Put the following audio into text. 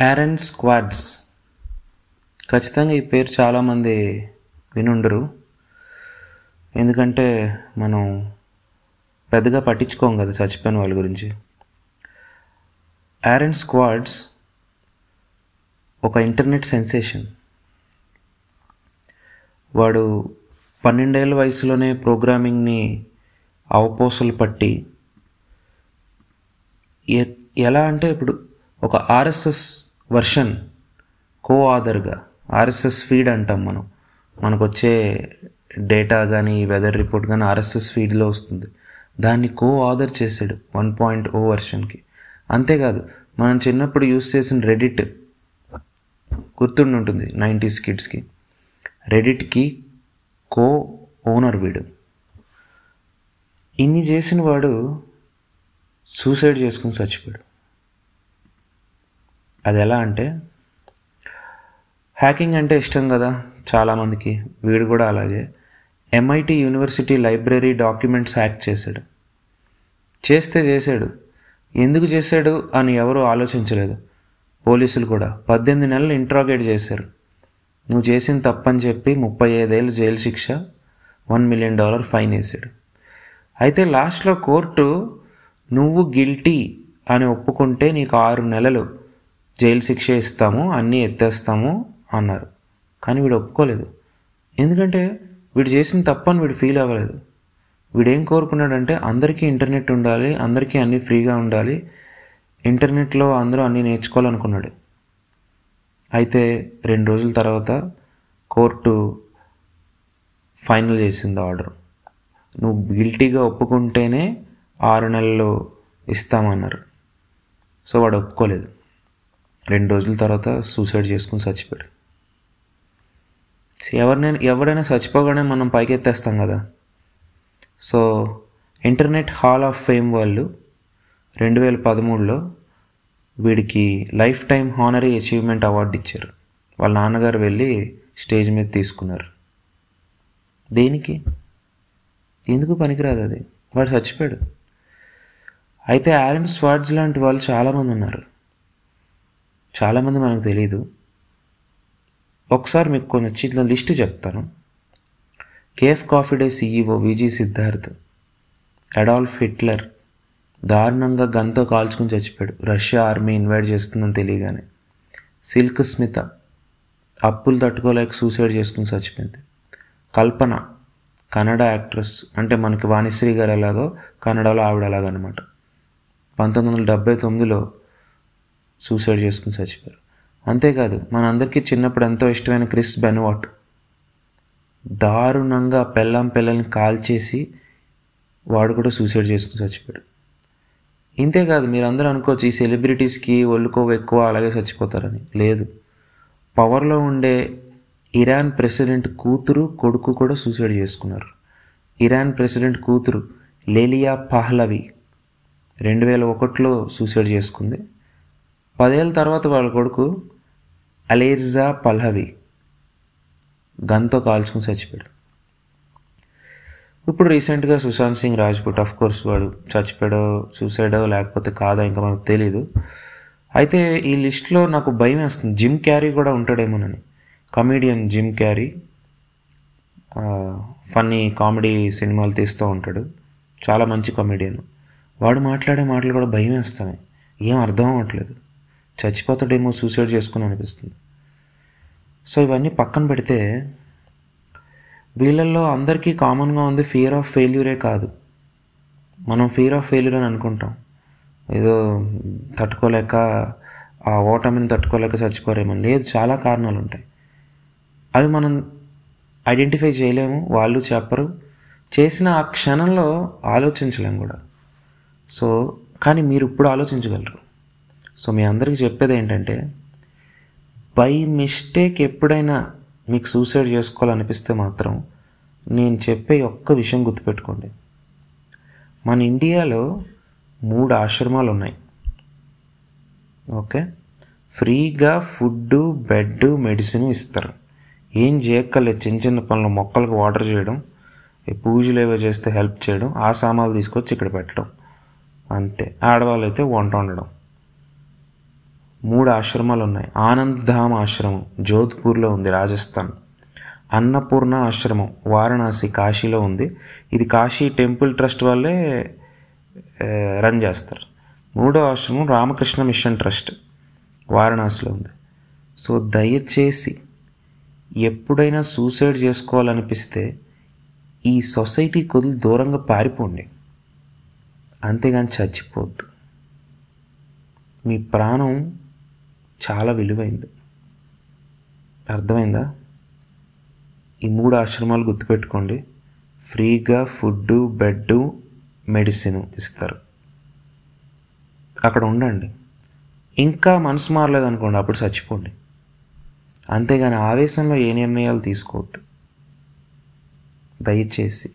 Yarn squads ఖచ్చితంగా ఈ పేరు చాలామంది వినుండరు. ఎందుకంటే మనం పెద్దగా పట్టించుకోం కదా చచ్చిపోయిన వాళ్ళ గురించి. యారన్ స్క్వాడ్స్ ఒక ఇంటర్నెట్ సెన్సేషన్. వాడు పన్నెండేళ్ళ వయసులోనే ప్రోగ్రామింగ్ని అవపోసలు పట్టి ఎ- ఎలా అంటే ఇప్పుడు ఒక ఆర్ఎస్ఎస్ వర్షన్ కో ఆధర్గా ఆర్ఎస్ఎస్ ఫీడ్ అంటాం మనం. మనకు వచ్చే డేటా కానీ వెదర్ రిపోర్ట్ కానీ ఆర్ఎస్ఎస్ ఫీడ్లో వస్తుంది. దాన్ని కో ఆధర్ చేశాడు వన్ పాయింట్ ఓ వర్షన్కి. అంతేకాదు మనం చిన్నప్పుడు యూస్ చేసిన రెడిట్ గుర్తుండి ఉంటుంది నైంటీస్ కిడ్స్కి. రెడిట్కి కో ఓనర్ వీడు. ఇన్ని చేసిన వాడు సూసైడ్ చేసుకుని చచ్చిపోయాడు. అది ఎలా అంటే హ్యాకింగ్ అంటే ఇష్టం కదా చాలామందికి వీడు కూడా అలాగే. MIT university library documents hack చేశాడు. చేస్తే చేశాడు. ఎందుకు చేశాడు అని ఎవరూ ఆలోచించలేదు. పోలీసులు కూడా పద్దెనిమిది నెలలు ఇంట్రాగేట్ చేశారు. నువ్వు చేసిన తప్పని చెప్పి ముప్పై ఐదేళ్ళు జైలు శిక్ష వన్ మిలియన్ డాలర్ ఫైన్ వేసాడు అయితే లాస్ట్లో కోర్టు నువ్వు గిల్టీ అని ఒప్పుకుంటే నీకు ఆరు నెలలు. జైలు శిక్ష ఇస్తాము అన్నీ ఎత్తేస్తాము అన్నారు. కానీ వీడు ఒప్పుకోలేదు. ఎందుకంటే వీడు చేసిన తప్పని వీడు ఫీల్ అవ్వలేదు. వీడేం కోరుకున్నాడంటే అందరికీ ఇంటర్నెట్ ఉండాలి అందరికీ అన్నీ ఫ్రీగా ఉండాలి ఇంటర్నెట్లో అందరూ అన్నీ నేర్చుకోవాలనుకున్నాడు. అయితే రెండు రోజుల తర్వాత కోర్టు ఫైనల్ చేసింది ఆర్డర్. నువ్వు గిల్టీగా ఒప్పుకుంటేనే ఆరు నెలలు ఇస్తామన్నారు. సో వాడు ఒప్పుకోలేదు. రెండు రోజుల తర్వాత సూసైడ్ చేసుకుని చచ్చిపోయాడు. ఎవరినైనా ఎవరైనా చచ్చిపోగానే మనం పైకెత్తేస్తాం కదా. So internet hall of fame వాళ్ళు రెండు వేల పదమూడులో వీడికి life time honorary achievement award ఇచ్చారు. వాళ్ళ నాన్నగారు వెళ్ళి స్టేజ్ మీద తీసుకున్నారు. దేనికి? ఎందుకు పనికిరాదు అది? వాడు చచ్చిపోయాడు. అయితే ఆరన్ స్వాడ్జ్ లాంటి వాళ్ళు చాలామంది ఉన్నారు. చాలామంది మనకు తెలియదు ఒకసారి మీకు కొన్ని చిన్న లిస్ట్ చెప్తాను. Cafe coffee day CEO VG Siddhartha Adolf Hitler దారుణంగా గన్తో కాల్చుకుని చచ్చిపోయాడు. రష్యా ఆర్మీ ఇన్వైట్ చేస్తుందని తెలియగానే. సిల్క్ స్మిత అప్పులు తట్టుకోలేక సూసైడ్ చేసుకుని చచ్చిపోయింది. కల్పన కన్నడ యాక్ట్రెస్ అంటే మనకి వాణిశ్రీ గారు ఎలాగో కన్నడలో ఆవిడ అలాగనమాట పంతొమ్మిది వందల డెబ్బై తొమ్మిదిలో సూసైడ్ చేసుకుని చచ్చిపోయారు. అంతేకాదు మనందరికీ చిన్నప్పుడు ఎంతో ఇష్టమైన క్రిస్ బెన్వాట్. దారుణంగా పెళ్ళాం పిల్లల్ని కాల్చేసి వాడు కూడా సూసైడ్ చేసుకుని చచ్చిపోయాడు. ఇంతేకాదు మీరందరూ అనుకోవచ్చు ఈ సెలబ్రిటీస్కి ఒళ్ళుకోవ ఎక్కువ అలాగే చచ్చిపోతారని. లేదు. పవర్లో ఉండే ఇరాన్ ప్రెసిడెంట్ కూతురు కొడుకు కూడా సూసైడ్ చేసుకున్నారు. ఇరాన్ ప్రెసిడెంట్ కూతురు లేలియా పహ్లవి రెండు వేల ఒకటిలో సూసైడ్ చేసుకుంది. పదేళ్ళ తర్వాత వాళ్ళ కొడుకు అలేర్జా పల్హవి గన్తో కాల్చుకుని చచ్చిపోయాడు. ఇప్పుడు రీసెంట్గా సుశాంత్ సింగ్ రాజ్పుట్ ఆఫ్ కోర్స్ వాడు చచ్చిపోయాడో సూసైడో లేకపోతే కాదో ఇంకా మనకు తెలీదు. అయితే ఈ లిస్ట్లో నాకు భయం వేస్తుంది. జిమ్ క్యారీ కూడా ఉంటాడేమోనని. Comedian Jim Carrey funny comedy సినిమాలు తీస్తూ ఉంటాడు. చాలా మంచి కమెడియన్ వాడు మాట్లాడే మాటలు కూడా భయం వేస్తాయి. ఏం అర్థం అవ్వట్లేదు. చచ్చిపోతాడేమో సూసైడ్ చేసుకుని అనిపిస్తుంది. సో ఇవన్నీ పక్కన పెడితే వీళ్ళల్లో అందరికీ కామన్గా ఉంది ఫియర్ ఆఫ్ ఫెయిల్యూరే కాదు. మనం ఫియర్ ఆఫ్ ఫెయిల్యూర్ అని అనుకుంటాం. ఏదో తట్టుకోలేక ఆ ఓటమిని తట్టుకోలేక చచ్చిపోరేమో. లేదు చాలా కారణాలు ఉంటాయి. అవి మనం ఐడెంటిఫై చేయలేము వాళ్ళు చెప్పరు. చేసిన ఆ క్షణంలో ఆలోచించలేము కూడా. సో కానీ మీరు ఇప్పుడు ఆలోచించగలరు. సో మీ అందరికీ చెప్పేది ఏంటంటే బై మిస్టేక్ ఎప్పుడైనా మీకు సూసైడ్ చేసుకోవాలనిపిస్తే మాత్రం నేను చెప్పే ఒక్క విషయం గుర్తుపెట్టుకోండి. మన ఇండియాలో మూడు ఆశ్రమాలు ఉన్నాయి. ఓకే? ఫ్రీగా ఫుడ్ బెడ్ మెడిసిన్ ఇస్తారు. ఏం చేయక్కర్లేదు చిన్న చిన్న పనులు మొక్కలకు వాటర్ చేయడం పూజలు ఏవో చేస్తే హెల్ప్ చేయడం ఆ సామాన్లు తీసుకొచ్చి ఇక్కడ పెట్టడం. అంతే. ఆడవాళ్ళు అయితే వంట వండడం. మూడు ఆశ్రమాలు ఉన్నాయి ఆనంద్ ధామ్ ఆశ్రమం జోధ్పూర్లో ఉంది రాజస్థాన్. అన్నపూర్ణ ఆశ్రమం వారణాసి కాశీలో ఉంది. ఇది కాశీ టెంపుల్ ట్రస్ట్ వాళ్ళే రన్ చేస్తారు. మూడో ఆశ్రమం రామకృష్ణ మిషన్ ట్రస్ట్ వారణాసిలో ఉంది. సో దయచేసి ఎప్పుడైనా సూసైడ్ చేసుకోవాలనిపిస్తే ఈ సొసైటీ కొద్ది దూరంగా పారిపోండి. అంతేగాని చచ్చిపోద్దు. మీ ప్రాణం చాలా విలువైంది. అర్థమైందా? ఈ మూడు ఆశ్రమాలు గుర్తుపెట్టుకోండి. ఫ్రీగా ఫుడ్డు బెడ్డు మెడిసిన్ ఇస్తారు. అక్కడ ఉండండి. ఇంకా మనసు మారలేదనుకోండి అప్పుడు చచ్చిపోండి. అంతేగాని ఆవేశంలో ఏ నిర్ణయాలు తీసుకోవద్దు. దయచేసి